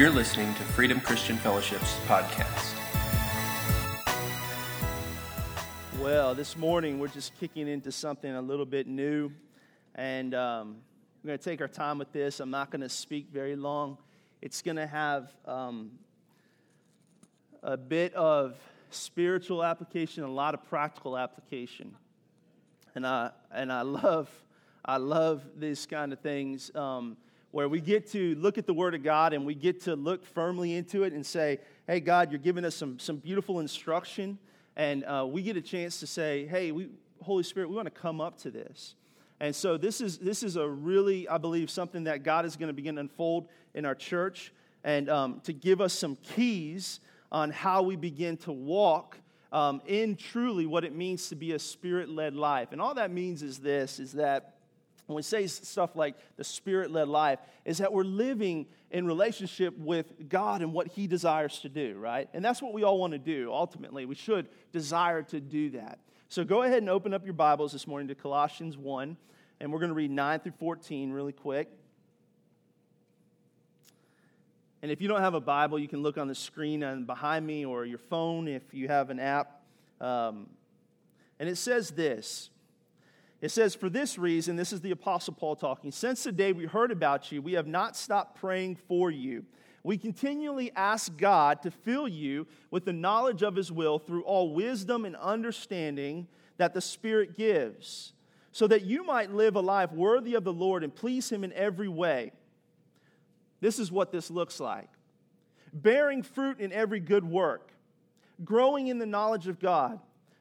You're listening to Freedom Christian Fellowship's podcast. Well, this morning we're just kicking into something a little bit new, and um, we're going to take our time with this. I'm not going to speak very long. It's going to have um, a bit of spiritual application, a lot of practical application, and I and I love I love these kind of things um, where we get to look at the Word of God and we get to look firmly into it and say, "Hey, God, you're giving us some some beautiful instruction." and uh, we get a chance to say, hey, we, Holy Spirit, we want to come up to this. And so this is, this is a really, I believe, something that God is going to begin to unfold in our church and um, to give us some keys on how we begin to walk um, in truly what it means to be a spirit-led life. And all that means is this, is that when we say stuff like the spirit led life, is that we're living in relationship with God and what He desires to do, right? And that's what we all want to do, ultimately. We should desire to do that. So go ahead and open up your Bibles this morning to Colossians 1, and we're going to read 9 through 14 really quick. And if you don't have a Bible, you can look on the screen and behind me or your phone if you have an app. Um, and it says this it says, For this reason, this is the Apostle Paul talking, since the day we heard about you, we have not stopped praying for you. We continually ask God to fill you with the knowledge of his will through all wisdom and understanding that the Spirit gives, so that you might live a life worthy of the Lord and please him in every way. This is what this looks like bearing fruit in every good work, growing in the knowledge of God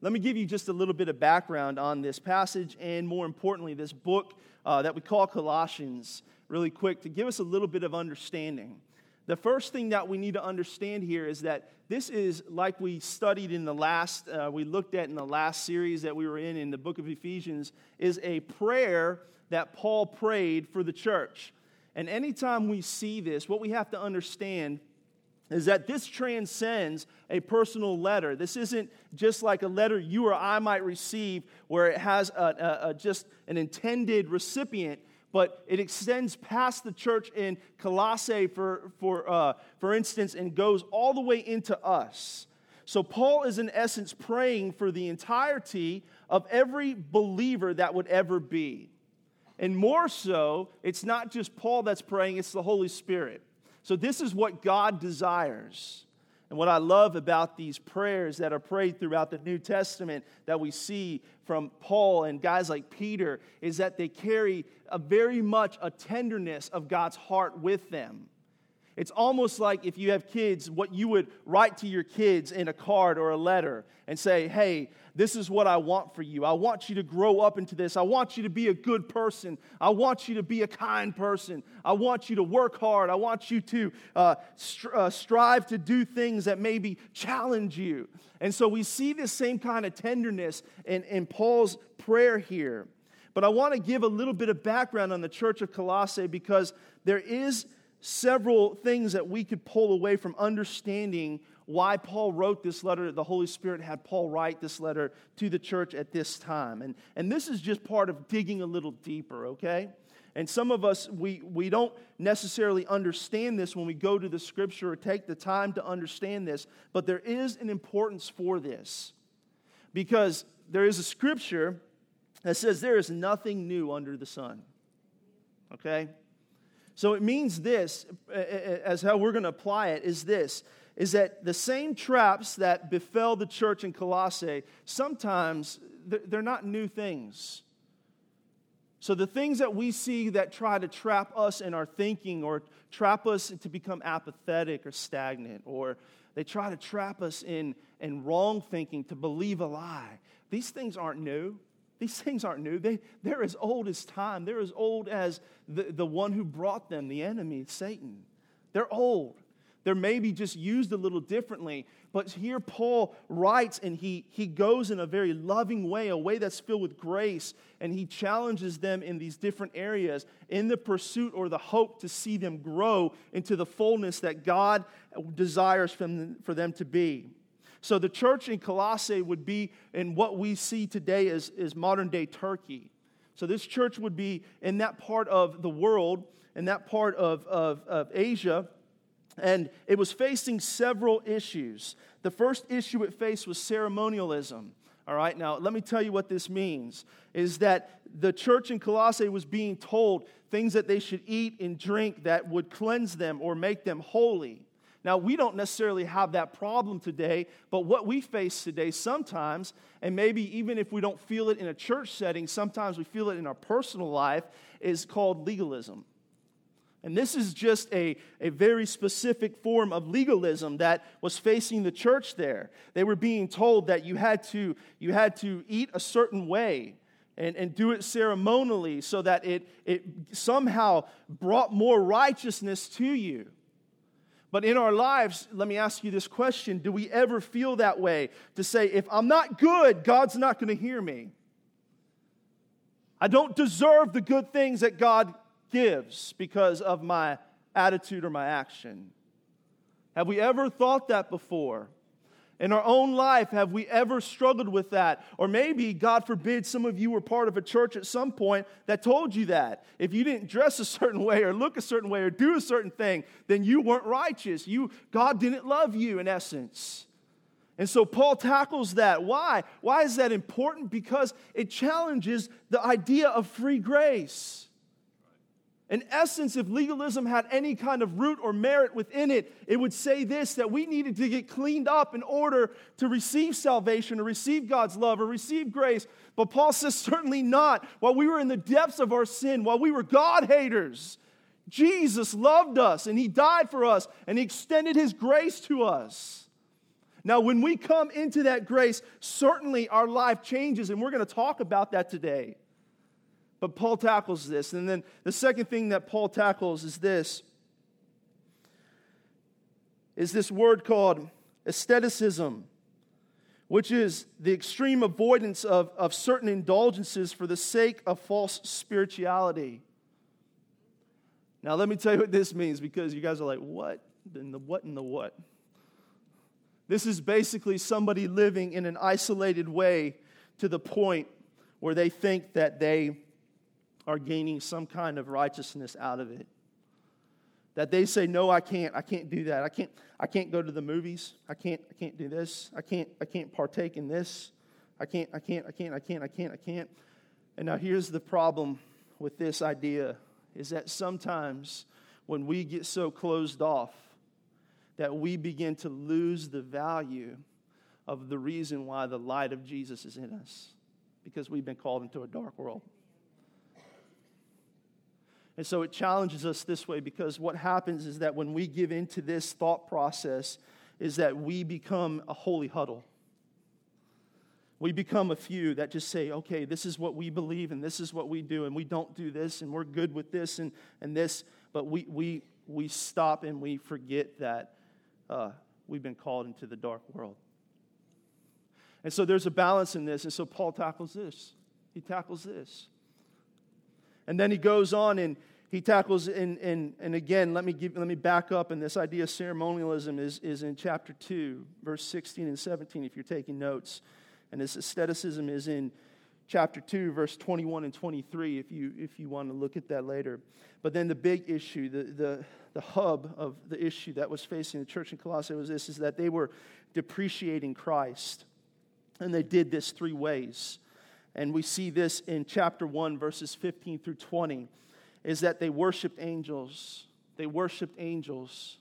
Let me give you just a little bit of background on this passage and, more importantly, this book uh, that we call Colossians, really quick, to give us a little bit of understanding. The first thing that we need to understand here is that this is like we studied in the last, uh, we looked at in the last series that we were in, in the book of Ephesians, is a prayer that Paul prayed for the church. And anytime we see this, what we have to understand is that this transcends a personal letter. This isn't just like a letter you or I might receive where it has a, a, a, just an intended recipient, but it extends past the church in Colossae, for, for, uh, for instance, and goes all the way into us. So, Paul is in essence praying for the entirety of every believer that would ever be. And more so, it's not just Paul that's praying, it's the Holy Spirit. So, this is what God desires. And what I love about these prayers that are prayed throughout the New Testament that we see from Paul and guys like Peter is that they carry a very much a tenderness of God's heart with them. It's almost like if you have kids, what you would write to your kids in a card or a letter and say, Hey, this is what I want for you. I want you to grow up into this. I want you to be a good person. I want you to be a kind person. I want you to work hard. I want you to uh, uh, strive to do things that maybe challenge you. And so we see this same kind of tenderness in, in Paul's prayer here. But I want to give a little bit of background on the church of Colossae because there is several things that we could pull away from understanding why Paul wrote this letter. The Holy Spirit had Paul write this letter to the church at this time. And, and this is just part of digging a little deeper, okay? And some of us, we, we don't necessarily understand this when we go to the scripture or take the time to understand this, but there is an importance for this. Because there is a scripture that says there is nothing new under the sun. Okay? So it means this, uh, uh, uh, as how we're going to apply it, is this is that the same traps that befell the church in Colossae, sometimes they're not new things. So the things that we see that try to trap us in our thinking or trap us to become apathetic or stagnant, or they try to trap us in, in wrong thinking to believe a lie, these things aren't new. These things aren't new. They, they're as old as time. They're as old as the, the one who brought them, the enemy, Satan. They're old. They're maybe just used a little differently. But here Paul writes and he, he goes in a very loving way, a way that's filled with grace, and he challenges them in these different areas in the pursuit or the hope to see them grow into the fullness that God desires for them to be. So the church in Colossae would be in what we see today as, as modern day Turkey. So this church would be in that part of the world, in that part of, of, of Asia, and it was facing several issues. The first issue it faced was ceremonialism. All right, now let me tell you what this means is that the church in Colossae was being told things that they should eat and drink that would cleanse them or make them holy. Now, we don't necessarily have that problem today, but what we face today sometimes, and maybe even if we don't feel it in a church setting, sometimes we feel it in our personal life, is called legalism. And this is just a, a very specific form of legalism that was facing the church there. They were being told that you had to, you had to eat a certain way and, and do it ceremonially so that it, it somehow brought more righteousness to you. But in our lives, let me ask you this question Do we ever feel that way to say, if I'm not good, God's not going to hear me? I don't deserve the good things that God gives because of my attitude or my action. Have we ever thought that before? In our own life, have we ever struggled with that? Or maybe, God forbid, some of you were part of a church at some point that told you that. If you didn't dress a certain way or look a certain way or do a certain thing, then you weren't righteous. You, God didn't love you in essence. And so Paul tackles that. Why? Why is that important? Because it challenges the idea of free grace. In essence, if legalism had any kind of root or merit within it, it would say this that we needed to get cleaned up in order to receive salvation or receive God's love or receive grace. But Paul says, certainly not. While we were in the depths of our sin, while we were God haters, Jesus loved us and he died for us and he extended his grace to us. Now, when we come into that grace, certainly our life changes, and we're going to talk about that today. But Paul tackles this. And then the second thing that Paul tackles is this is this word called asceticism, which is the extreme avoidance of, of certain indulgences for the sake of false spirituality. Now, let me tell you what this means because you guys are like, what? In the what in the what? This is basically somebody living in an isolated way to the point where they think that they are gaining some kind of righteousness out of it. That they say, no, I can't, I can't do that. I can't, I can't go to the movies. I can't, I can't do this. I can't, I can't partake in this. I can't, I can't, I can't, I can't, I can't, I can't. And now here's the problem with this idea is that sometimes when we get so closed off that we begin to lose the value of the reason why the light of Jesus is in us because we've been called into a dark world. And so it challenges us this way because what happens is that when we give into this thought process, is that we become a holy huddle. We become a few that just say, okay, this is what we believe and this is what we do, and we don't do this, and we're good with this and, and this, but we, we, we stop and we forget that uh, we've been called into the dark world. And so there's a balance in this, and so Paul tackles this. He tackles this. And then he goes on and he tackles, in, in, and again, let me, give, let me back up, and this idea of ceremonialism is, is in chapter 2, verse 16 and 17, if you're taking notes. And this aestheticism is in chapter 2, verse 21 and 23, if you, if you want to look at that later. But then the big issue, the, the, the hub of the issue that was facing the church in Colossae was this, is that they were depreciating Christ. And they did this three ways. And we see this in chapter 1, verses 15 through 20, is that they worshiped angels. They worshiped angels.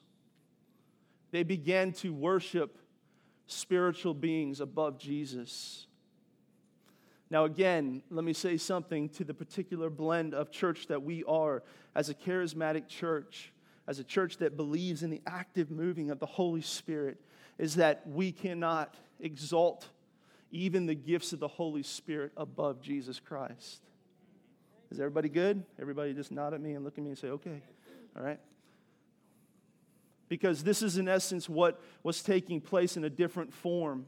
They began to worship spiritual beings above Jesus. Now, again, let me say something to the particular blend of church that we are as a charismatic church, as a church that believes in the active moving of the Holy Spirit, is that we cannot exalt even the gifts of the Holy Spirit above Jesus Christ. Is everybody good? Everybody just nod at me and look at me and say, okay. All right. because this is, in essence, what was taking place in a different form.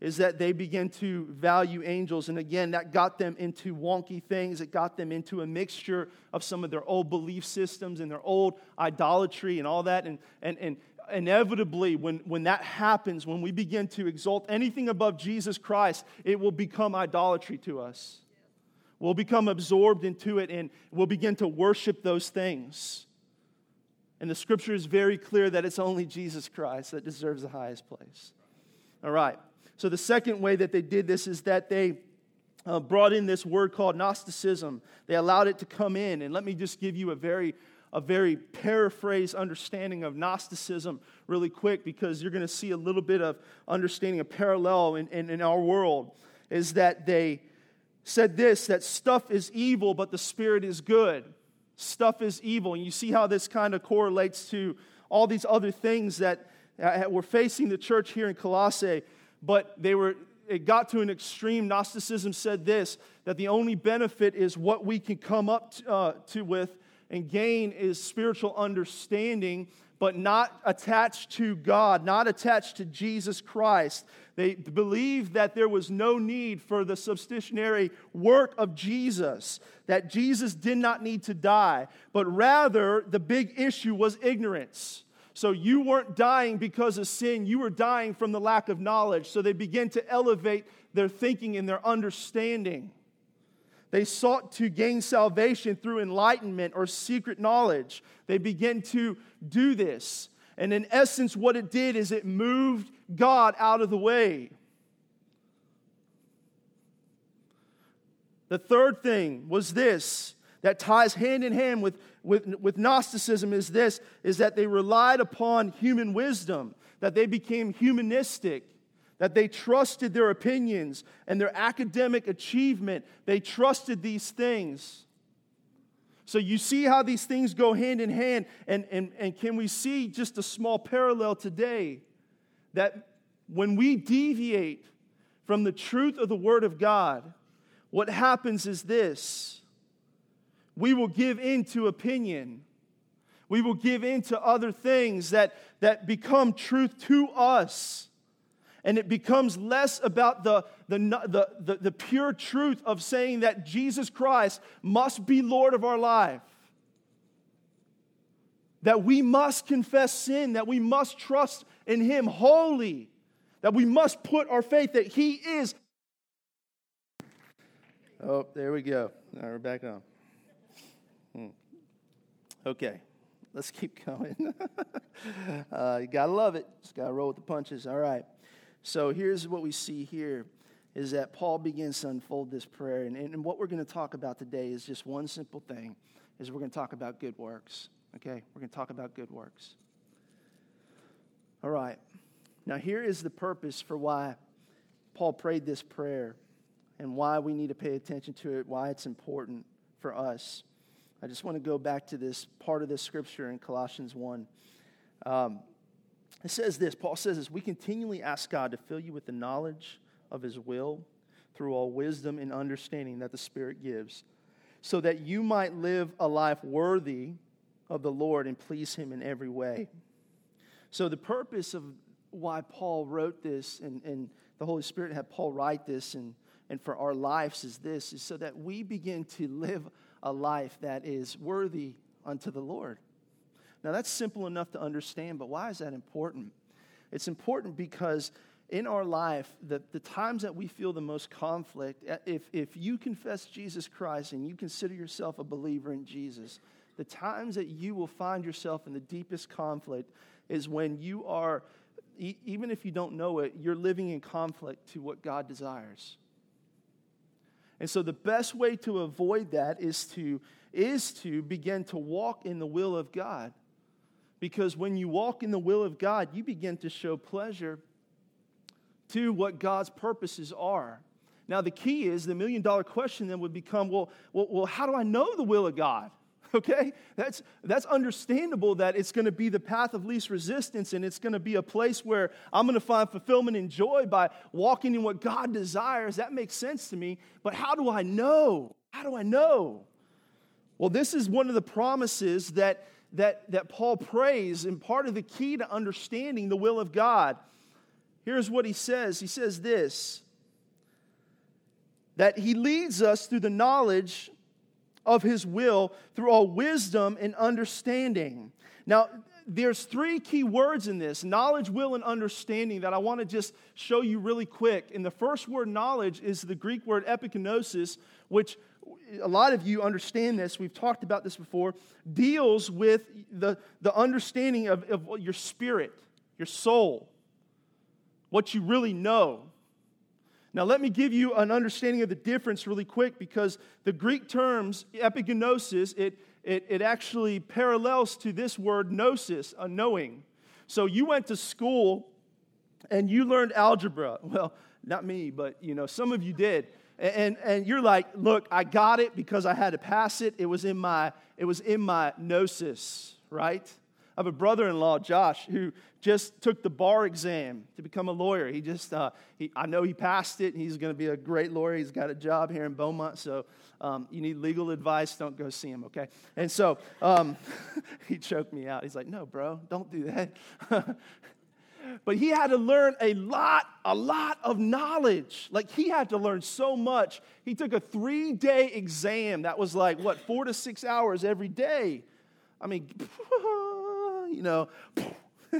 Is that they began to value angels. And again, that got them into wonky things. It got them into a mixture of some of their old belief systems and their old idolatry and all that. And, and, and inevitably, when, when that happens, when we begin to exalt anything above Jesus Christ, it will become idolatry to us. We'll become absorbed into it and we'll begin to worship those things. And the scripture is very clear that it's only Jesus Christ that deserves the highest place. All right. So the second way that they did this is that they uh, brought in this word called Gnosticism. They allowed it to come in. And let me just give you a very a very paraphrased understanding of Gnosticism really quick because you're going to see a little bit of understanding, a parallel in, in, in our world, is that they said this that stuff is evil, but the spirit is good. Stuff is evil. And you see how this kind of correlates to all these other things that were facing the church here in Colossae, but they were. It got to an extreme. Gnosticism said this that the only benefit is what we can come up to, uh, to with and gain is spiritual understanding, but not attached to God, not attached to Jesus Christ. They believed that there was no need for the substitutionary work of Jesus, that Jesus did not need to die, but rather the big issue was ignorance. So you weren't dying because of sin, you were dying from the lack of knowledge. So they began to elevate their thinking and their understanding. They sought to gain salvation through enlightenment or secret knowledge. They began to do this. And in essence, what it did is it moved God out of the way. The third thing was this that ties hand in hand with, with, with Gnosticism is this is that they relied upon human wisdom, that they became humanistic that they trusted their opinions and their academic achievement. They trusted these things. So you see how these things go hand in hand. And, and, and can we see just a small parallel today that when we deviate from the truth of the Word of God, what happens is this we will give in to opinion. We will give in to other things that, that become truth to us and it becomes less about the, the, the, the, the pure truth of saying that Jesus Christ must be Lord of our life. That we must confess sin, that we must trust in Him wholly, that we must put our faith that He is. Oh, there we go. Now we're back on. Hmm. Okay, let's keep going. uh, you gotta love it. Just gotta roll with the punches. All right. So here's what we see here is that Paul begins to unfold this prayer. And, and what we're going to talk about today is just one simple thing, is we're going to talk about good works. Okay? We're going to talk about good works. All right. Now here is the purpose for why Paul prayed this prayer and why we need to pay attention to it, why it's important for us. I just want to go back to this part of this scripture in Colossians 1. Um, it says this Paul says this we continually ask God to fill you with the knowledge of his will through all wisdom and understanding that the Spirit gives, so that you might live a life worthy of the Lord and please him in every way. So, the purpose of why Paul wrote this and, and the Holy Spirit had Paul write this and, and for our lives is this is so that we begin to live a life that is worthy unto the Lord. Now, that's simple enough to understand, but why is that important? It's important because in our life, the, the times that we feel the most conflict, eh, if, if you confess Jesus Christ and you consider yourself a believer in Jesus, the times that you will find yourself in the deepest conflict is when you are, e- even if you don't know it, you're living in conflict to what God desires. And so the best way to avoid that is to, is to begin to walk in the will of God. Because when you walk in the will of God, you begin to show pleasure to what God's purposes are. Now, the key is the million dollar question then would become well, well, well how do I know the will of God? Okay? That's, that's understandable that it's going to be the path of least resistance and it's going to be a place where I'm going to find fulfillment and joy by walking in what God desires. That makes sense to me. But how do I know? How do I know? Well, this is one of the promises that that, that Paul prays and part of the key to understanding the will of God. Here's what he says He says this that he leads us through the knowledge of his will through all wisdom and understanding. Now, there's three key words in this knowledge, will, and understanding that I want to just show you really quick. And the first word, knowledge, is the Greek word epignosis, which a lot of you understand this. We've talked about this before. Deals with the, the understanding of, of your spirit, your soul, what you really know. Now, let me give you an understanding of the difference really quick because the Greek terms, epigenosis, it, it, it actually parallels to this word gnosis, a knowing. So you went to school and you learned algebra. Well, not me, but you know, some of you did. And, and you're like, look, I got it because I had to pass it. It was in my, it was in my gnosis, right? I have a brother in law, Josh, who just took the bar exam to become a lawyer. He just, uh, he, I know he passed it. and He's going to be a great lawyer. He's got a job here in Beaumont. So um, you need legal advice, don't go see him, okay? And so um, he choked me out. He's like, no, bro, don't do that. but he had to learn a lot, a lot of knowledge. Like he had to learn so much. He took a three day exam that was like, what, four to six hours every day. I mean, you know.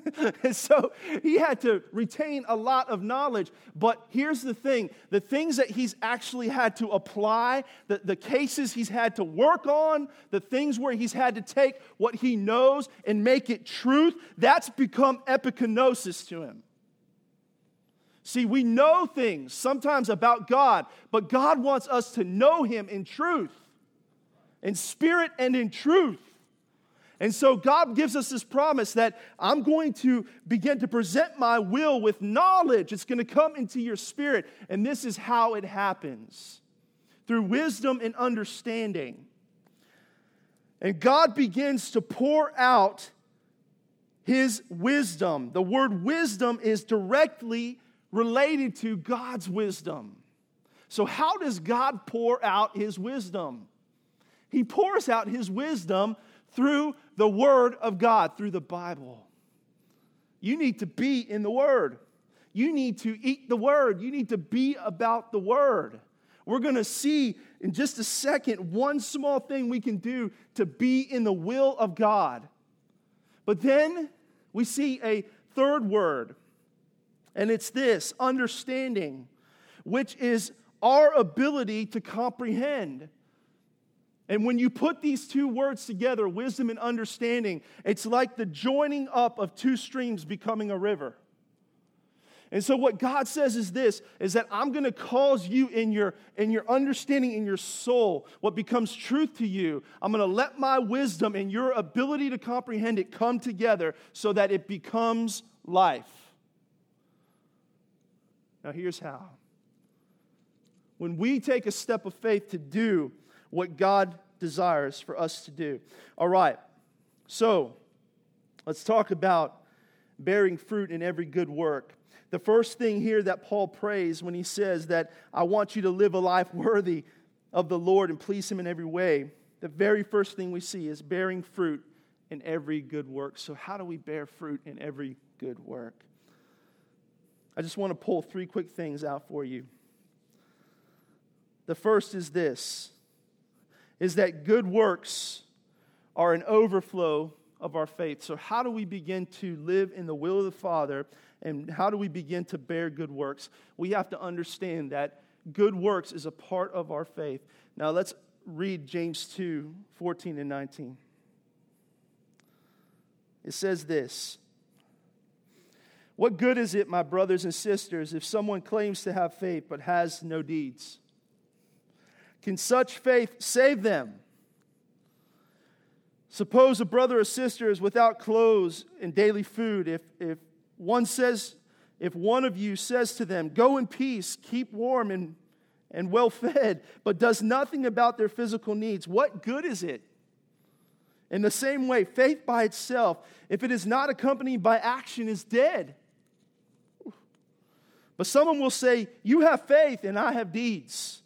and so he had to retain a lot of knowledge. But here's the thing the things that he's actually had to apply, the, the cases he's had to work on, the things where he's had to take what he knows and make it truth, that's become epignosis to him. See, we know things sometimes about God, but God wants us to know him in truth, in spirit and in truth. And so God gives us this promise that I'm going to begin to present my will with knowledge. It's going to come into your spirit. And this is how it happens through wisdom and understanding. And God begins to pour out his wisdom. The word wisdom is directly related to God's wisdom. So, how does God pour out his wisdom? He pours out his wisdom through the Word of God, through the Bible. You need to be in the Word. You need to eat the Word. You need to be about the Word. We're going to see in just a second one small thing we can do to be in the will of God. But then we see a third word, and it's this understanding, which is our ability to comprehend. And when you put these two words together, wisdom and understanding, it's like the joining up of two streams becoming a river. And so what God says is this is that I'm going to cause you in your in your understanding in your soul what becomes truth to you. I'm going to let my wisdom and your ability to comprehend it come together so that it becomes life. Now here's how. When we take a step of faith to do what God desires for us to do. All right, so let's talk about bearing fruit in every good work. The first thing here that Paul prays when he says that I want you to live a life worthy of the Lord and please Him in every way, the very first thing we see is bearing fruit in every good work. So, how do we bear fruit in every good work? I just want to pull three quick things out for you. The first is this is that good works are an overflow of our faith. So, how do we begin to live in the will of the Father and how do we begin to bear good works? We have to understand that good works is a part of our faith. Now, let's read James 2 14 and 19. It says this What good is it, my brothers and sisters, if someone claims to have faith but has no deeds? Can such faith save them? Suppose a brother or sister is without clothes and daily food. If, if one says, if one of you says to them, Go in peace, keep warm and, and well fed, but does nothing about their physical needs, what good is it? In the same way, faith by itself, if it is not accompanied by action, is dead. But someone will say, You have faith and I have deeds.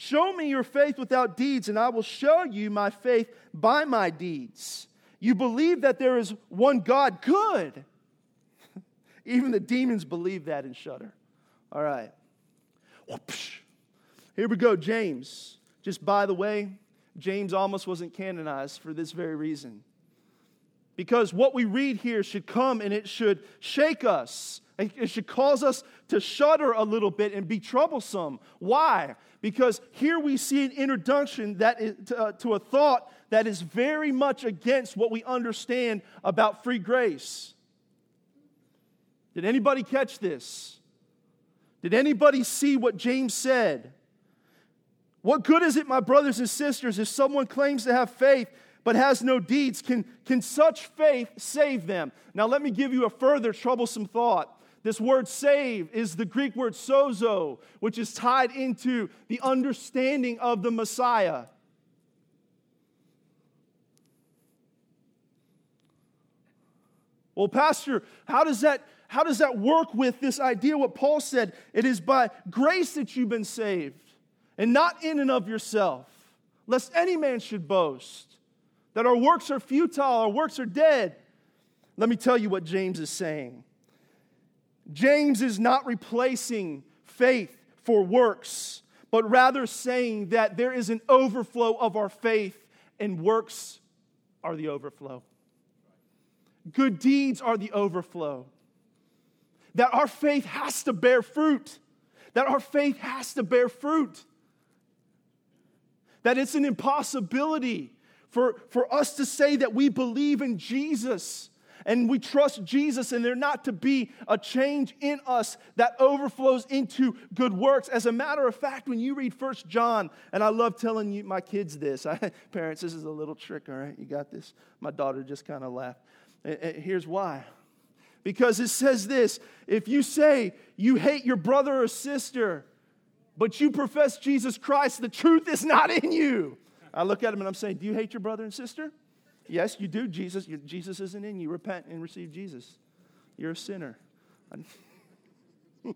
Show me your faith without deeds, and I will show you my faith by my deeds. You believe that there is one God. Good. Even the demons believe that and shudder. All right. Here we go, James. Just by the way, James almost wasn't canonized for this very reason. Because what we read here should come and it should shake us. It should cause us to shudder a little bit and be troublesome. Why? Because here we see an introduction that is, to, uh, to a thought that is very much against what we understand about free grace. Did anybody catch this? Did anybody see what James said? What good is it, my brothers and sisters, if someone claims to have faith but has no deeds? Can, can such faith save them? Now, let me give you a further troublesome thought. This word save is the Greek word sozo, which is tied into the understanding of the Messiah. Well, Pastor, how does that how does that work with this idea? What Paul said, it is by grace that you've been saved, and not in and of yourself, lest any man should boast that our works are futile, our works are dead. Let me tell you what James is saying. James is not replacing faith for works, but rather saying that there is an overflow of our faith, and works are the overflow. Good deeds are the overflow. That our faith has to bear fruit. That our faith has to bear fruit. That it's an impossibility for, for us to say that we believe in Jesus and we trust Jesus, and there not to be a change in us that overflows into good works. As a matter of fact, when you read First John, and I love telling you my kids this, I, parents, this is a little trick, all right? You got this? My daughter just kind of laughed. Here's why. Because it says this if you say you hate your brother or sister, but you profess Jesus Christ, the truth is not in you. I look at him and I'm saying, Do you hate your brother and sister? Yes, you do. Jesus, Jesus isn't in you. Repent and receive Jesus. You're a sinner. I'm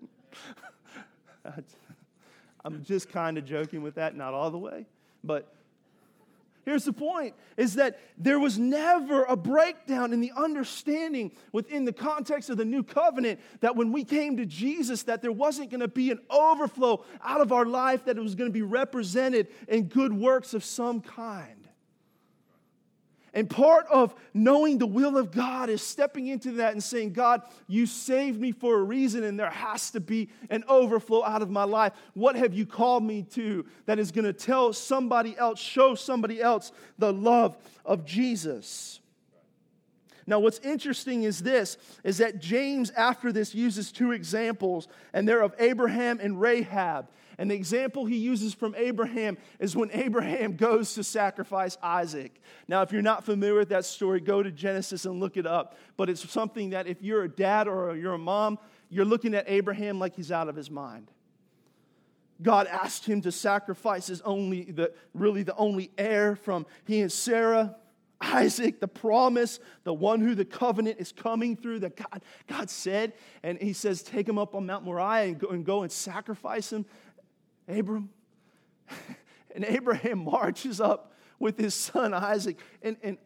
just kind of joking with that, not all the way, but Here's the point is that there was never a breakdown in the understanding within the context of the new covenant that when we came to Jesus that there wasn't going to be an overflow out of our life that it was going to be represented in good works of some kind. And part of knowing the will of God is stepping into that and saying, God, you saved me for a reason, and there has to be an overflow out of my life. What have you called me to that is going to tell somebody else, show somebody else the love of Jesus? Now, what's interesting is this is that James, after this, uses two examples, and they're of Abraham and Rahab. And the example he uses from Abraham is when Abraham goes to sacrifice Isaac. Now, if you're not familiar with that story, go to Genesis and look it up. But it's something that if you're a dad or you're a mom, you're looking at Abraham like he's out of his mind. God asked him to sacrifice his only, the, really the only heir from he and Sarah. Isaac, the promise, the one who the covenant is coming through, that God, God said. And he says, Take him up on Mount Moriah and go and, go and sacrifice him. Abram. And Abraham marches up with his son Isaac. And, and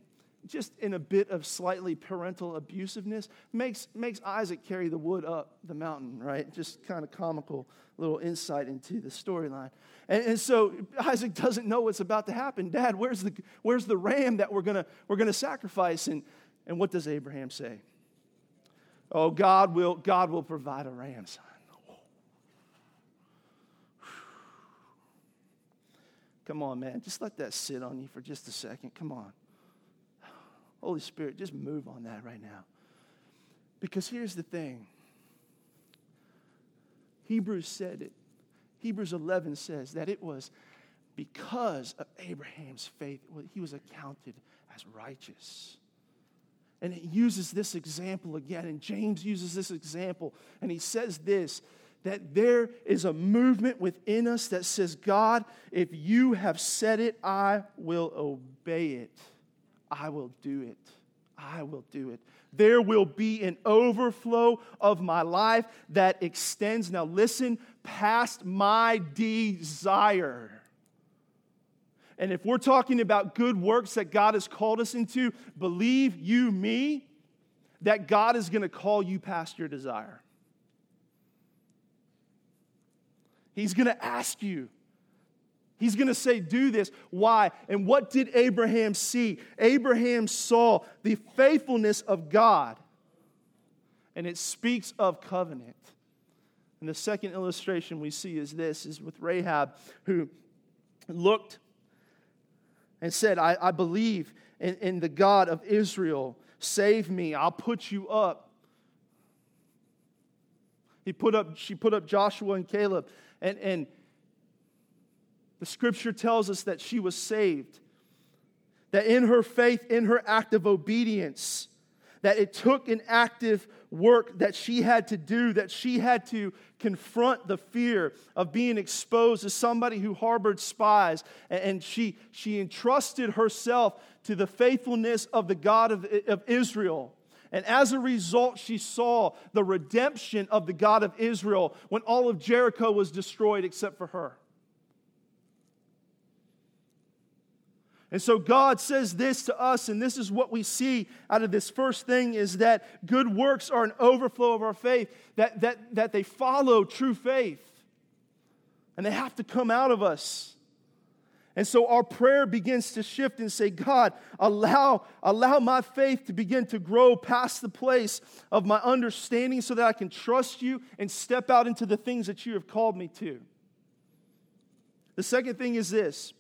just in a bit of slightly parental abusiveness, makes, makes Isaac carry the wood up the mountain, right? Just kind of comical little insight into the storyline. And, and, so Isaac doesn't know what's about to happen. Dad, where's the, where's the ram that we're going we're gonna sacrifice? And, and what does Abraham say? Oh, God will, God will provide a ram, son. Come on, man. Just let that sit on you for just a second. Come on. Holy Spirit, just move on that right now. Because here's the thing Hebrews said it. Hebrews 11 says that it was because of Abraham's faith, he was accounted as righteous. And it uses this example again, and James uses this example, and he says this that there is a movement within us that says, God, if you have said it, I will obey it. I will do it. I will do it. There will be an overflow of my life that extends, now listen, past my desire. And if we're talking about good works that God has called us into, believe you me that God is going to call you past your desire. He's going to ask you. He's going to say, Do this. Why? And what did Abraham see? Abraham saw the faithfulness of God, and it speaks of covenant. And the second illustration we see is this is with Rahab, who looked and said, I, I believe in, in the God of Israel. Save me, I'll put you up. He put up, she put up Joshua and Caleb. And, and the scripture tells us that she was saved. That in her faith, in her act of obedience, that it took an active work that she had to do, that she had to confront the fear of being exposed as somebody who harbored spies. And she, she entrusted herself to the faithfulness of the God of, of Israel. And as a result, she saw the redemption of the God of Israel when all of Jericho was destroyed except for her. And so God says this to us, and this is what we see out of this first thing is that good works are an overflow of our faith, that, that, that they follow true faith. And they have to come out of us. And so our prayer begins to shift and say, God, allow, allow my faith to begin to grow past the place of my understanding so that I can trust you and step out into the things that you have called me to. The second thing is this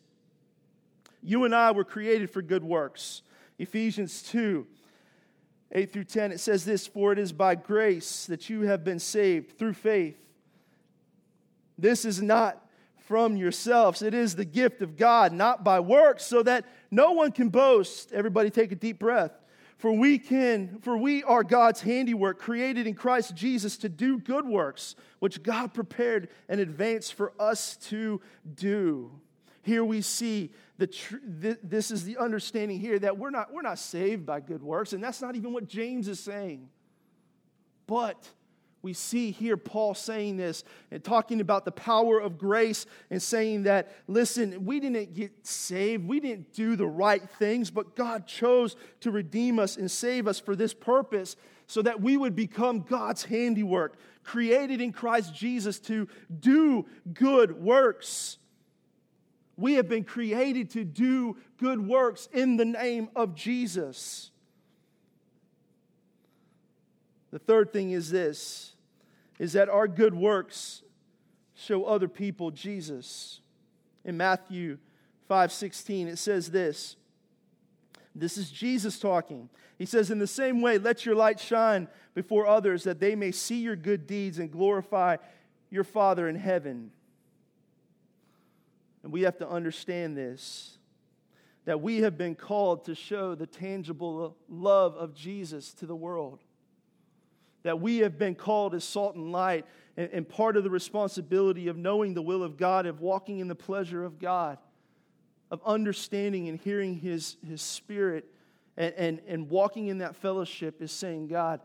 you and I were created for good works. Ephesians 2 8 through 10, it says this For it is by grace that you have been saved through faith. This is not from yourselves, it is the gift of God, not by works, so that no one can boast. Everybody take a deep breath. For we can, for we are God's handiwork, created in Christ Jesus to do good works, which God prepared in advance for us to do. Here we see the tr- th- this is the understanding here that we're not, we're not saved by good works, and that's not even what James is saying. But we see here Paul saying this and talking about the power of grace and saying that, listen, we didn't get saved, we didn't do the right things, but God chose to redeem us and save us for this purpose so that we would become God's handiwork, created in Christ Jesus to do good works. We have been created to do good works in the name of Jesus. The third thing is this is that our good works show other people Jesus. In Matthew 5:16 it says this. This is Jesus talking. He says in the same way let your light shine before others that they may see your good deeds and glorify your Father in heaven. And we have to understand this that we have been called to show the tangible love of Jesus to the world. That we have been called as salt and light, and, and part of the responsibility of knowing the will of God, of walking in the pleasure of God, of understanding and hearing His, his Spirit, and, and, and walking in that fellowship is saying, God,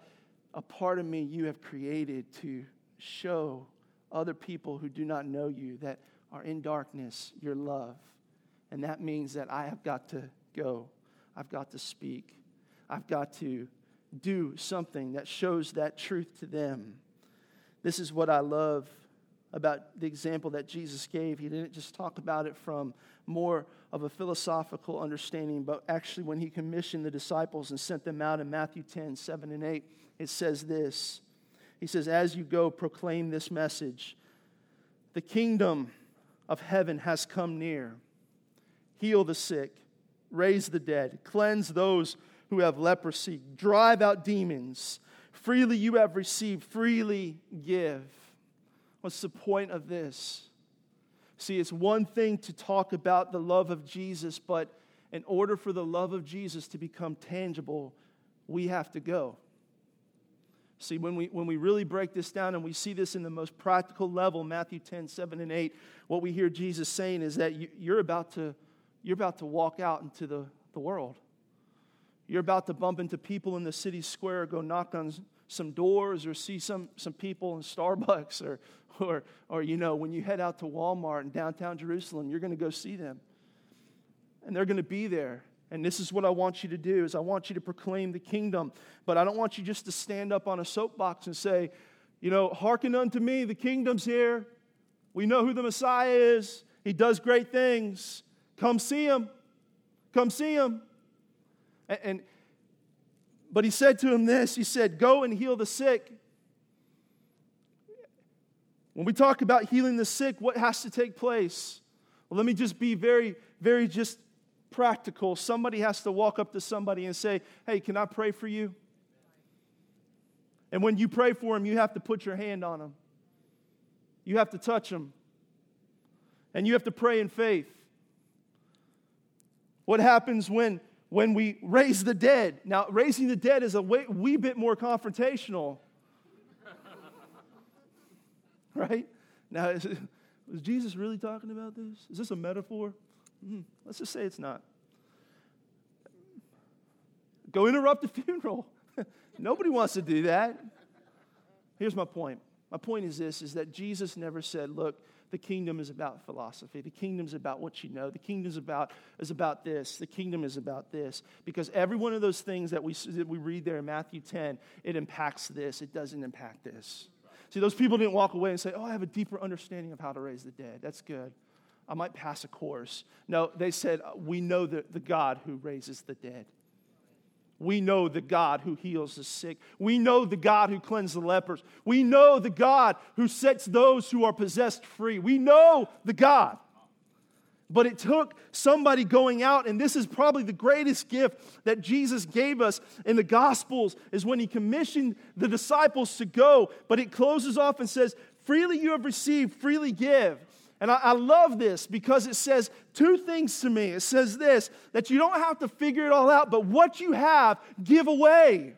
a part of me you have created to show other people who do not know you that are in darkness, your love. And that means that I have got to go. I've got to speak. I've got to do something that shows that truth to them. This is what I love about the example that Jesus gave. He didn't just talk about it from more of a philosophical understanding, but actually, when he commissioned the disciples and sent them out in Matthew 10 7 and 8, it says this. He says, As you go, proclaim this message. The kingdom of heaven has come near. Heal the sick, raise the dead, cleanse those who have leprosy, drive out demons. Freely you have received, freely give. What's the point of this? See, it's one thing to talk about the love of Jesus, but in order for the love of Jesus to become tangible, we have to go. See, when we, when we really break this down and we see this in the most practical level, Matthew 10, 7, and 8, what we hear Jesus saying is that you, you're, about to, you're about to walk out into the, the world. You're about to bump into people in the city square, go knock on some doors, or see some, some people in Starbucks, or, or, or, you know, when you head out to Walmart in downtown Jerusalem, you're going to go see them. and they're going to be there. And this is what I want you to do is I want you to proclaim the kingdom. But I don't want you just to stand up on a soapbox and say, you know, hearken unto me, the kingdom's here. We know who the Messiah is. He does great things. Come see him. Come see him. And, and but he said to him this, he said, Go and heal the sick. When we talk about healing the sick, what has to take place? Well, let me just be very, very just practical. Somebody has to walk up to somebody and say, Hey, can I pray for you? And when you pray for them, you have to put your hand on them, you have to touch them, and you have to pray in faith. What happens when, when we raise the dead? Now, raising the dead is a wee, wee bit more confrontational. right? Now, is, is, Jesus really talking about this? Is this a metaphor? Mm, let's just say it's not. Go interrupt the funeral. Nobody wants to do that. Here's my point. My point is this is that Jesus never said, look, the kingdom is about philosophy. The kingdom is about what you know. The kingdom is about is about this. The kingdom is about this. Because every one of those things that we, that we read there in Matthew 10, it impacts this. It doesn't impact this. See, those people didn't walk away and say, Oh, I have a deeper understanding of how to raise the dead. That's good. I might pass a course. No, they said, We know the, the God who raises the dead. We know the God who heals the sick. We know the God who cleanses the lepers. We know the God who sets those who are possessed free. We know the God. But it took somebody going out, and this is probably the greatest gift that Jesus gave us in the Gospels, is when he commissioned the disciples to go. But it closes off and says, Freely you have received, freely give. And I, I, love this because it says two things to me. It says this that you don't have to figure it all out, but what you have, give away.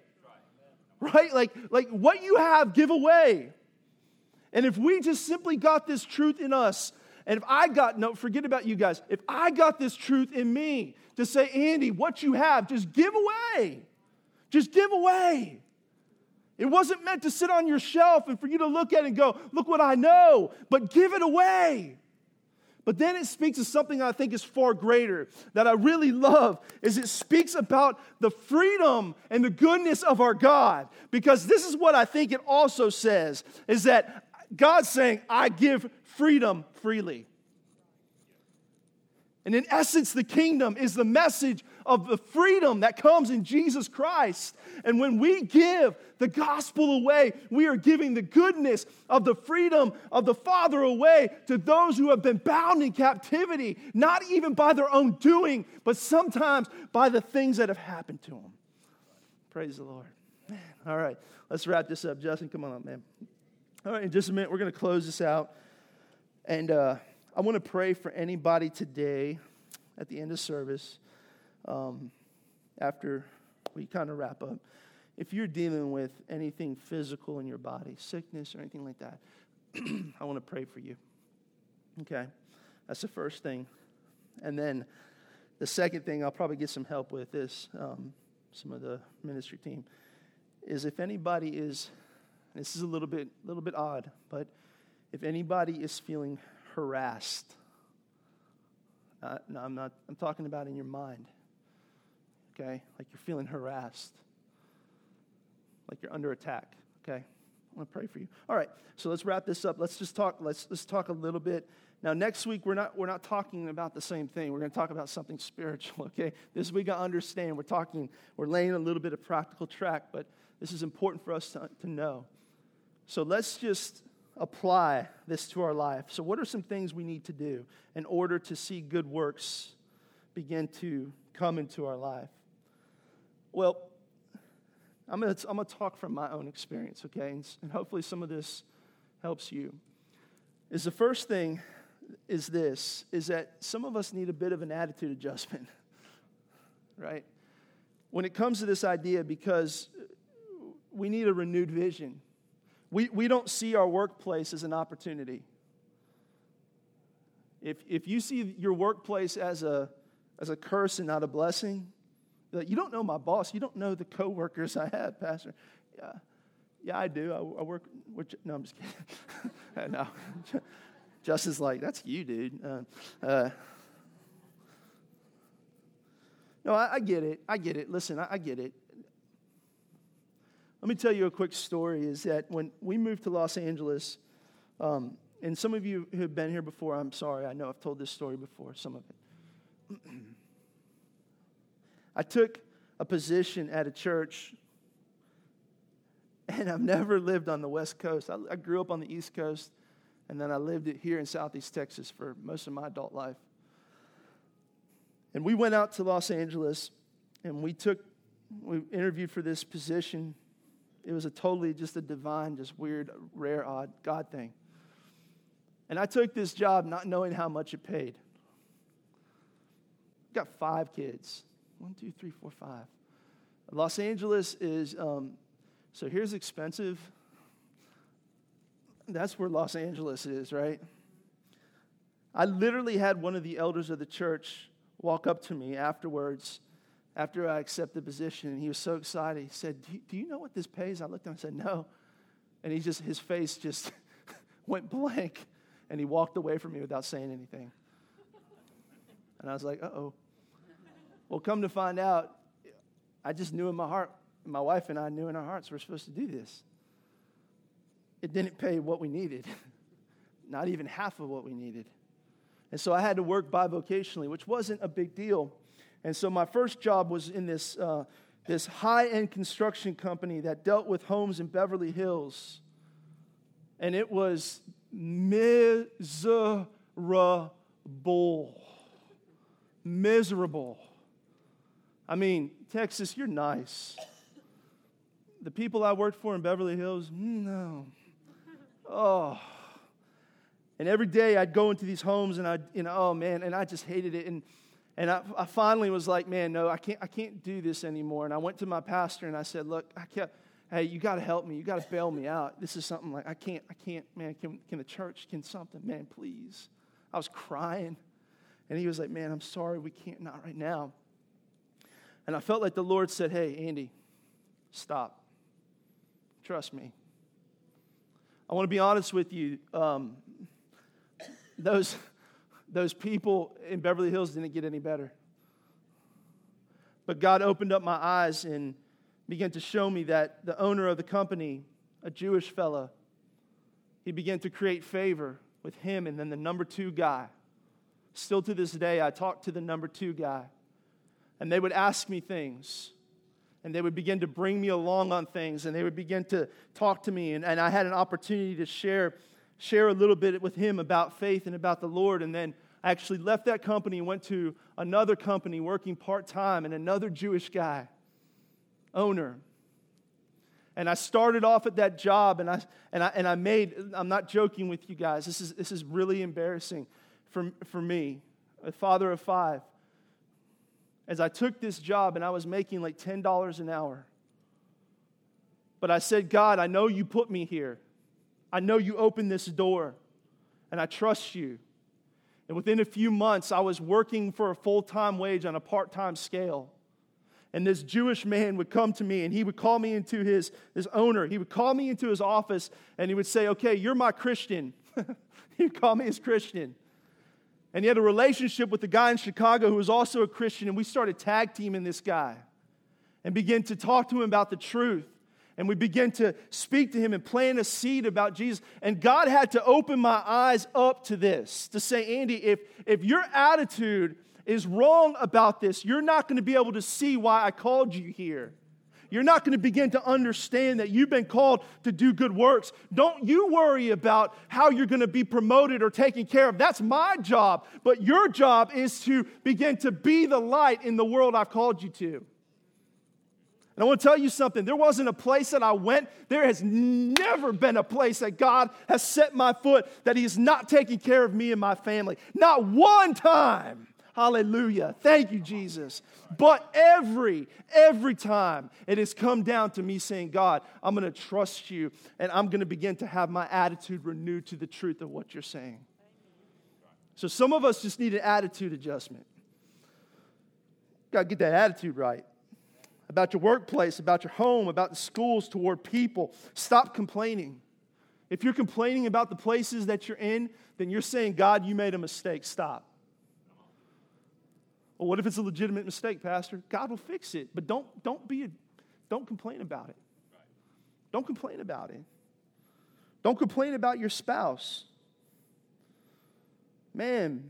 Right? Like, like what you have, give away. And if we just simply got this truth in us, and if I got, no, forget about you guys, if I got this truth in me to say, Andy, what you have, just give away. Just give away. It wasn't meant to sit on your shelf and for you to look at and go, look what I know, but give it away. But then it speaks of something I think is far greater that I really love is it speaks about the freedom and the goodness of our God because this is what I think it also says is that God's saying I give freedom freely. And in essence, the kingdom is the message of the freedom that comes in Jesus Christ. And when we give the gospel away, we are giving the goodness of the freedom of the Father away to those who have been bound in captivity, not even by their own doing, but sometimes by the things that have happened to them. Praise the Lord. All right, let's wrap this up. Justin, come on up, man. All right, in just a minute, we're going to close this out. And, uh, I want to pray for anybody today at the end of service, um, after we kind of wrap up. If you're dealing with anything physical in your body, sickness or anything like that, I want to pray for you. Okay? That's the first thing. And then the second thing I'll probably get some help with is um, some of the ministry team is if anybody is this is a little bit little bit odd, but if anybody is feeling harassed. Uh, no, I'm not, I'm talking about in your mind. Okay? Like you're feeling harassed, like you're under attack. Okay? I want to pray for you. All right, so let's wrap this up. Let's just talk, let's, let's talk a little bit. Now, next week, we're not, we're not talking about the same thing. We're going to talk about something spiritual, okay? This week, I understand we're talking, we're laying a little bit of practical track, but this is important for us to, to know. So let's just apply this to our life. So, what are some things we need to do in order to see good works begin to come into our life? Well, I'm going to talk from my own experience, okay? And, and hopefully, some of this helps you. Is the first thing is this is that some of us need a bit of an attitude adjustment, right? When it comes to this idea, because we need a renewed vision we, we don't see our workplace as an opportunity. If, if you see your workplace as a, as a curse and not a blessing, you don't know my boss. You don't know the coworkers I had, Pastor. Yeah, yeah I do. I, I work with, no, I'm just kidding. no. Justin's like, that's you, dude. Uh, uh, No, I, I get it. I get it. Listen, I, I get it. Let me tell you a quick story is that when we moved to Los Angeles, um, and some of you who have been here before, I'm sorry, I know I've told this story before, some of it. I took a position at a church, and I've never lived on the West Coast. I, I grew up on the East Coast, and then I lived here in Southeast Texas for most of my adult life. And we went out to Los Angeles, and we took, we interviewed for this position it was a totally just a divine, just weird, rare, odd God thing. And I took this job not knowing how much it paid. Got five kids. One, two, three, four, five. Los Angeles is, um, so here's expensive. That's where Los Angeles is, right? I literally had one of the elders of the church walk up to me afterwards after I accepted the position, and he was so excited. He said, do you, do you know what this pays? I looked at him and said, No. And he just, his face just went blank, and he walked away from me without saying anything. And I was like, Uh oh. Well, come to find out, I just knew in my heart, my wife and I knew in our hearts we're supposed to do this. It didn't pay what we needed, not even half of what we needed. And so I had to work bivocationally, which wasn't a big deal. And so my first job was in this, uh, this high end construction company that dealt with homes in Beverly Hills. And it was miserable. Miserable. I mean, Texas, you're nice. The people I worked for in Beverly Hills, no. Oh. And every day I'd go into these homes and I'd, you know, oh man, and I just hated it. And and I, I, finally was like, man, no, I can't, I can't do this anymore. And I went to my pastor and I said, look, I can't, hey, you got to help me. You got to bail me out. This is something like, I can't, I can't, man, can, can the church, can something, man, please. I was crying. And he was like, man, I'm sorry, we can't, not right now. And I felt like the Lord said, hey, Andy, stop. Trust me. I want to be honest with you. Um, those those people in Beverly Hills didn't get any better. But God opened up my eyes and began to show me that the owner of the company, a Jewish fella, he began to create favor with him and then the number two guy. Still to this day, I talk to the number two guy, and they would ask me things, and they would begin to bring me along on things, and they would begin to talk to me, and, and I had an opportunity to share, share a little bit with him about faith and about the Lord, and then I actually left that company and went to another company working part time and another Jewish guy, owner. And I started off at that job and I, and I, and I made, I'm not joking with you guys, this is, this is really embarrassing for, for me, a father of five. As I took this job and I was making like $10 an hour. But I said, God, I know you put me here. I know you opened this door, and I trust you. And within a few months, I was working for a full time wage on a part time scale. And this Jewish man would come to me and he would call me into his, his owner. He would call me into his office and he would say, Okay, you're my Christian. He'd call me his Christian. And he had a relationship with the guy in Chicago who was also a Christian. And we started tag teaming this guy and began to talk to him about the truth and we began to speak to him and plant a seed about Jesus. And God had to open my eyes up to this to say, Andy, if, if your attitude is wrong about this, you're not going to be able to see why I called you here. You're not going to begin to understand that you've been called to do good works. Don't you worry about how you're going to be promoted or taken care of. That's my job. But your job is to begin to be the light in the world I've called you to. And I want to tell you something. There wasn't a place that I went. There has never been a place that God has set my foot that He is not taking care of me and my family. Not one time. Hallelujah. Thank you, Jesus. But every, every time it has come down to me saying, God, I'm going to trust you and I'm going to begin to have my attitude renewed to the truth of what you're saying. So some of us just need an attitude adjustment. Got to get that attitude right about your workplace, about your home, about the schools, toward people. Stop complaining. If you're complaining about the places that you're in, then you're saying, God, you made a mistake. Stop. Well, what if it's a legitimate mistake, Pastor? God will fix it, but don't, don't, be a, don't complain about it. Don't complain about it. Don't complain about your spouse. Man,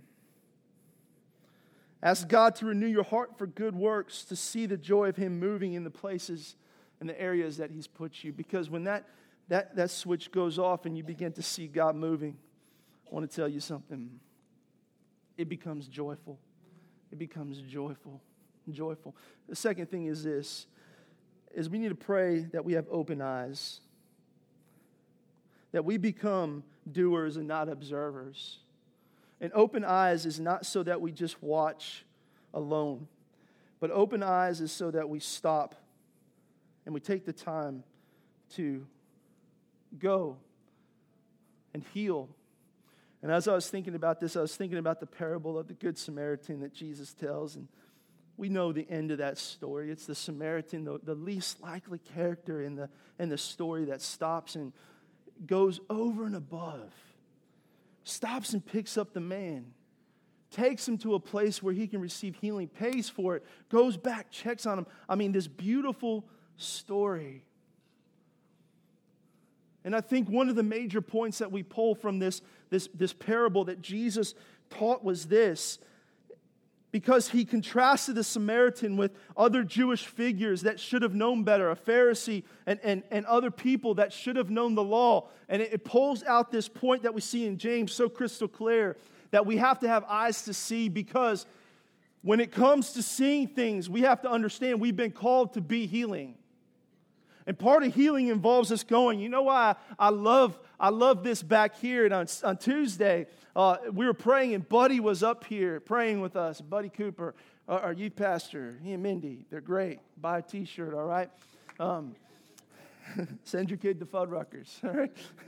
ask God to renew your heart for good works, to see the joy of Him moving in the places and the areas that He's put you. Because when that, that, that switch goes off and you begin to see God moving, I want to tell you something. It becomes joyful. It becomes joyful. Joyful. The second thing is this is we need to pray that we have open eyes. That we become doers and not observers. And open eyes is not so that we just watch alone, but open eyes is so that we stop and we take the time to go and heal. And as I was thinking about this, I was thinking about the parable of the Good Samaritan that Jesus tells. And we know the end of that story. It's the Samaritan, the, the least likely character in the, in the story that stops and goes over and above stops and picks up the man, takes him to a place where he can receive healing, pays for it, goes back, checks on him. I mean, this beautiful story. And I think one of the major points that we pull from this, this, this parable that Jesus taught was this because he contrasted the Samaritan with other Jewish figures that should have known better, a Pharisee and, and, and other people that should have known the law. And it, it pulls out this point that we see in James so crystal clear that we have to have eyes to see because when it comes to seeing things, we have to understand we've been called to be healing. And part of healing involves us going. You know why I love, I love this back here on, on Tuesday? Uh, we were praying, and Buddy was up here praying with us. Buddy Cooper, our, our youth pastor, he and Mindy, they're great. Buy a t shirt, all right? Um, send your kid to Fuddruckers, all right?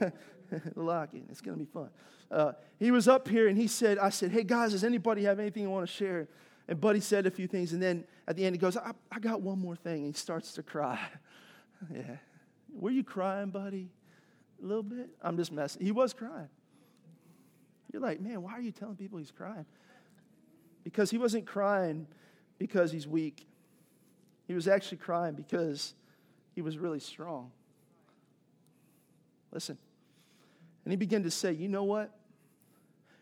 Lock Locking, it's going to be fun. Uh, he was up here, and he said, I said, hey guys, does anybody have anything you want to share? And Buddy said a few things, and then at the end he goes, I, I got one more thing. And he starts to cry. Yeah. Were you crying, buddy? A little bit? I'm just messing. He was crying. You're like, man, why are you telling people he's crying? Because he wasn't crying because he's weak. He was actually crying because he was really strong. Listen. And he began to say, You know what?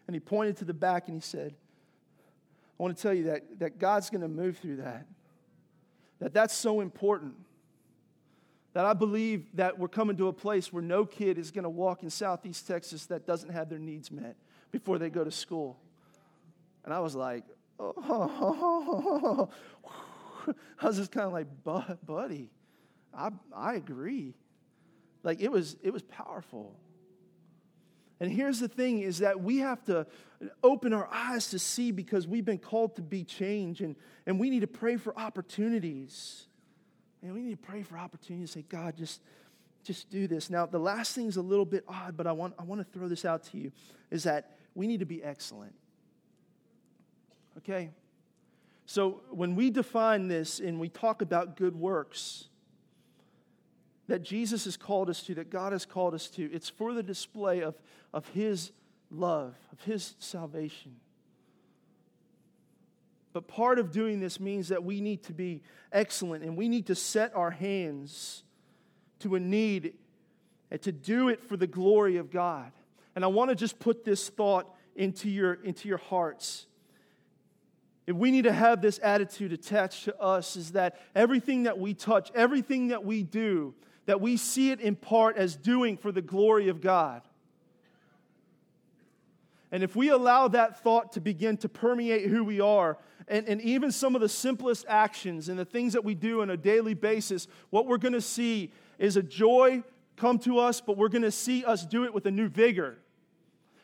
And he pointed to the back and he said, I want to tell you that, that God's going to move through that. That that's so important that I believe that we're coming to a place where no kid is going to walk in Southeast Texas that doesn't have their needs met before they go to school. And I was like, oh, I was just kind of like, buddy, I, I agree. Like it was, it was powerful. And here's the thing is that we have to open our eyes to see because we've been called to be change and, and we need to pray for opportunities. And we need to pray for opportunity to say, God, just, just do this. Now, the last thing is a little bit odd, but I want, I want to throw this out to you is that we need to be excellent. Okay? So when we define this and we talk about good works, that Jesus has called us to, that God has called us to, it's for the display of, of His love, of His salvation. But part of doing this means that we need to be excellent and we need to set our hands to a need and to do it for the glory of God. And I want to just put this thought into your, into your hearts. If we need to have this attitude attached to us, is that everything that we touch, everything that we do, that we see it in part as doing for the glory of God. And if we allow that thought to begin to permeate who we are, and, and even some of the simplest actions and the things that we do on a daily basis, what we're going to see is a joy come to us, but we're going to see us do it with a new vigor.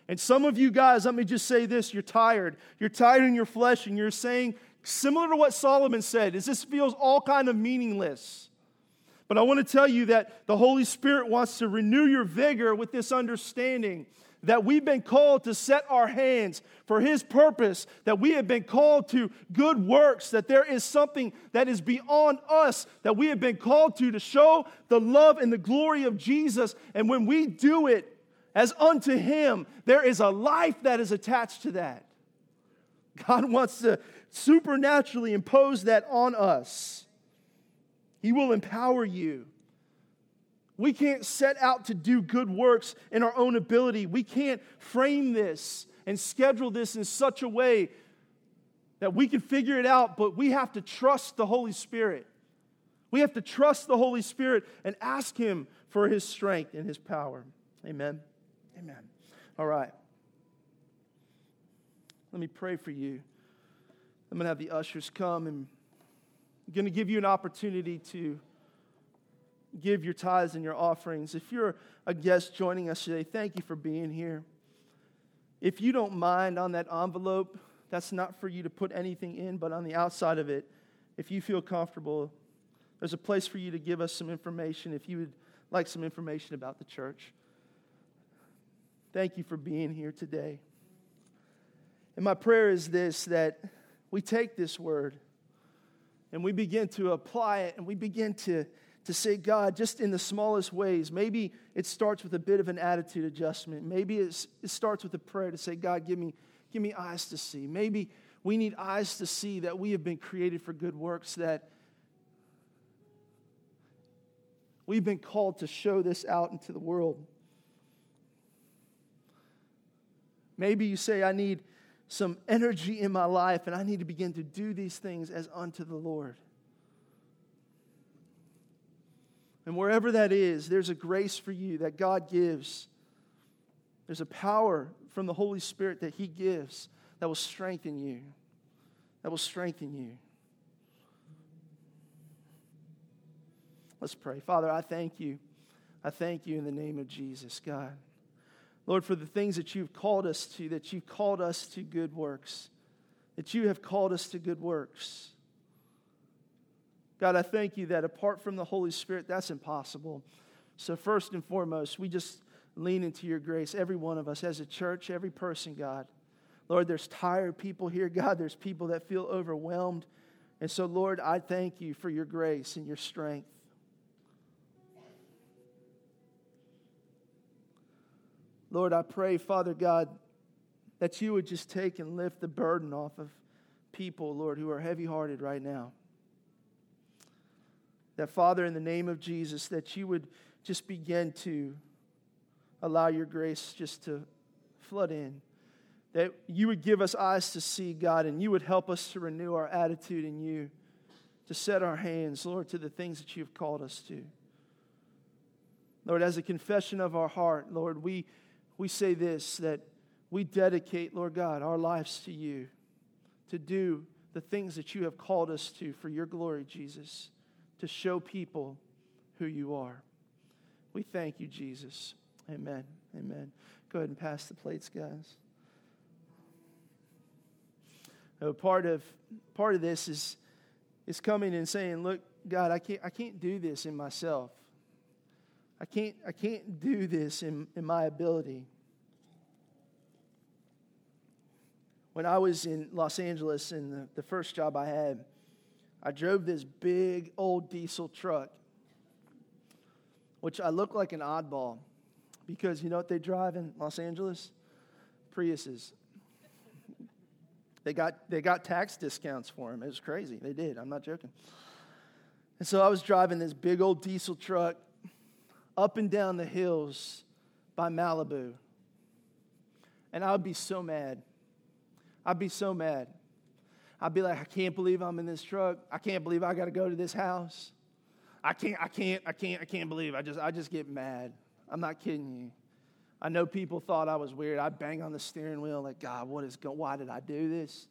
And some of you guys, let me just say this you're tired. You're tired in your flesh, and you're saying, similar to what Solomon said, is this feels all kind of meaningless. But I want to tell you that the Holy Spirit wants to renew your vigor with this understanding that we've been called to set our hands for His purpose, that we have been called to good works, that there is something that is beyond us that we have been called to to show the love and the glory of Jesus. And when we do it as unto Him, there is a life that is attached to that. God wants to supernaturally impose that on us. He will empower you. We can't set out to do good works in our own ability. We can't frame this and schedule this in such a way that we can figure it out, but we have to trust the Holy Spirit. We have to trust the Holy Spirit and ask Him for His strength and His power. Amen. Amen. All right. Let me pray for you. I'm going to have the ushers come and I'm going to give you an opportunity to give your tithes and your offerings. If you're a guest joining us today, thank you for being here. If you don't mind on that envelope, that's not for you to put anything in, but on the outside of it, if you feel comfortable, there's a place for you to give us some information if you would like some information about the church. Thank you for being here today. And my prayer is this that we take this word and we begin to apply it and we begin to, to say, God, just in the smallest ways. Maybe it starts with a bit of an attitude adjustment. Maybe it starts with a prayer to say, God, give me, give me eyes to see. Maybe we need eyes to see that we have been created for good works, that we've been called to show this out into the world. Maybe you say, I need some energy in my life, and I need to begin to do these things as unto the Lord. And wherever that is, there's a grace for you that God gives. There's a power from the Holy Spirit that He gives that will strengthen you. That will strengthen you. Let's pray. Father, I thank you. I thank you in the name of Jesus, God. Lord, for the things that you've called us to, that you've called us to good works, that you have called us to good works. God, I thank you that apart from the Holy Spirit, that's impossible. So, first and foremost, we just lean into your grace, every one of us as a church, every person, God. Lord, there's tired people here, God. There's people that feel overwhelmed. And so, Lord, I thank you for your grace and your strength. Lord, I pray, Father God, that you would just take and lift the burden off of people, Lord, who are heavy hearted right now. That, Father, in the name of Jesus, that you would just begin to allow your grace just to flood in. That you would give us eyes to see, God, and you would help us to renew our attitude in you, to set our hands, Lord, to the things that you've called us to. Lord, as a confession of our heart, Lord, we we say this that we dedicate, Lord God, our lives to you to do the things that you have called us to for your glory, Jesus, to show people who you are. We thank you, Jesus. Amen. Amen. Go ahead and pass the plates, guys. Oh, part of part of this is is coming and saying, "Look, God, I can't I can't do this in myself. I can't, I can't do this in, in my ability. When I was in Los Angeles in the, the first job I had, I drove this big old diesel truck, which I look like an oddball because you know what they drive in Los Angeles? Priuses. They got, they got tax discounts for them. It was crazy. They did. I'm not joking. And so I was driving this big old diesel truck up and down the hills by Malibu. And I would be so mad. I'd be so mad. I'd be like, I can't believe I'm in this truck. I can't believe I got to go to this house. I can't, I can't, I can't, I can't believe. I just, I just get mad. I'm not kidding you. I know people thought I was weird. I'd bang on the steering wheel like, God, what is going? Why did I do this?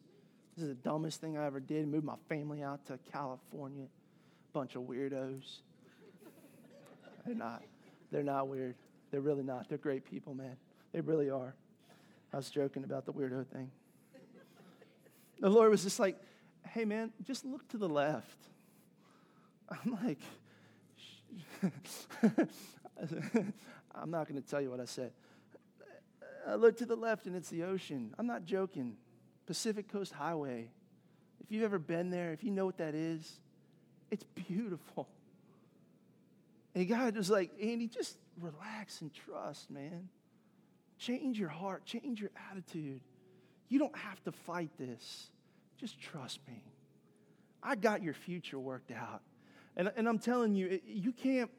This is the dumbest thing I ever did. Move my family out to California. Bunch of weirdos. They're not. They're not weird. They're really not. They're great people, man. They really are. I was joking about the weirdo thing. The Lord was just like, hey, man, just look to the left. I'm like, I'm not going to tell you what I said. I look to the left and it's the ocean. I'm not joking. Pacific Coast Highway. If you've ever been there, if you know what that is, it's beautiful. And God was like, Andy, just relax and trust, man. Change your heart, change your attitude. You don't have to fight this. Just trust me. I got your future worked out. And, and I'm telling you, you can't,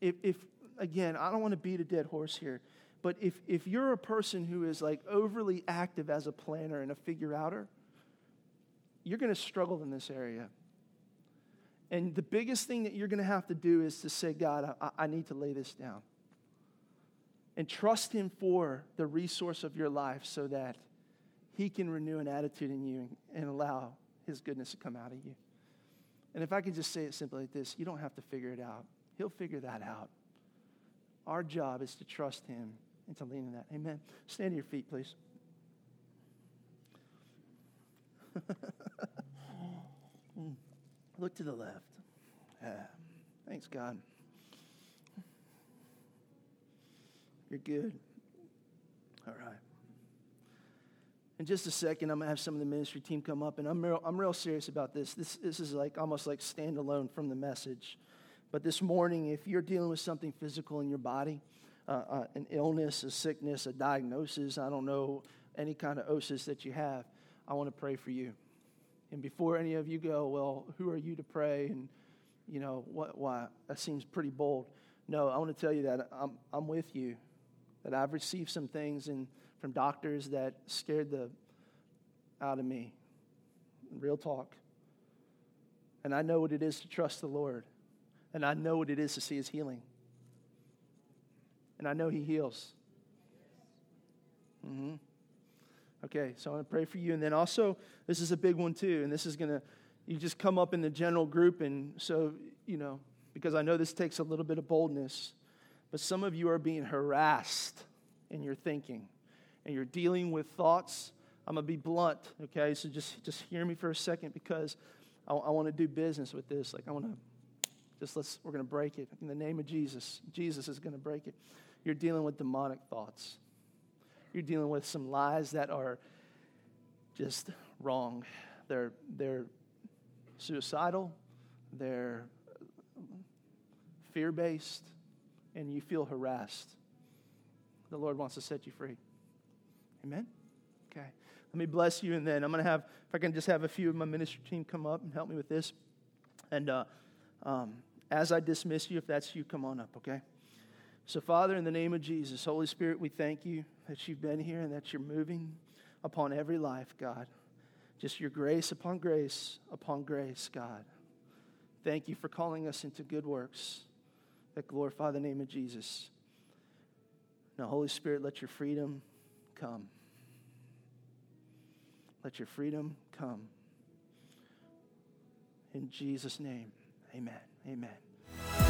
if, if again, I don't want to beat a dead horse here, but if, if you're a person who is like overly active as a planner and a figure outer, you're going to struggle in this area. And the biggest thing that you're going to have to do is to say, God, I, I need to lay this down. And trust Him for the resource of your life so that He can renew an attitude in you and, and allow His goodness to come out of you. And if I can just say it simply like this, you don't have to figure it out. He'll figure that out. Our job is to trust Him and to lean in that. Amen. Stand to your feet, please. Look to the left. Yeah. Thanks, God. You're good. All right. In just a second, I'm going to have some of the ministry team come up, and I'm real, I'm real serious about this. this. This is like almost like standalone from the message. But this morning, if you're dealing with something physical in your body, uh, uh, an illness, a sickness, a diagnosis, I don't know, any kind of osis that you have, I want to pray for you. And before any of you go, well, who are you to pray? And, you know, what, why? That seems pretty bold. No, I want to tell you that I'm, I'm with you, that I've received some things in, from doctors that scared the out of me. Real talk. And I know what it is to trust the Lord. And I know what it is to see his healing. And I know he heals. Mm-hmm. Okay, so I'm going to pray for you. And then also, this is a big one too. And this is going to, you just come up in the general group. And so, you know, because I know this takes a little bit of boldness, but some of you are being harassed in your thinking and you're dealing with thoughts. I'm going to be blunt, okay? So just, just hear me for a second because I, I want to do business with this. Like, I want to just let's, we're going to break it. In the name of Jesus, Jesus is going to break it. You're dealing with demonic thoughts. You're dealing with some lies that are just wrong. They're, they're suicidal, they're fear based, and you feel harassed. The Lord wants to set you free. Amen? Okay. Let me bless you, and then I'm going to have, if I can just have a few of my ministry team come up and help me with this. And uh, um, as I dismiss you, if that's you, come on up, okay? So, Father, in the name of Jesus, Holy Spirit, we thank you that you've been here and that you're moving upon every life, God. Just your grace upon grace upon grace, God. Thank you for calling us into good works that glorify the name of Jesus. Now, Holy Spirit, let your freedom come. Let your freedom come. In Jesus' name, amen. Amen.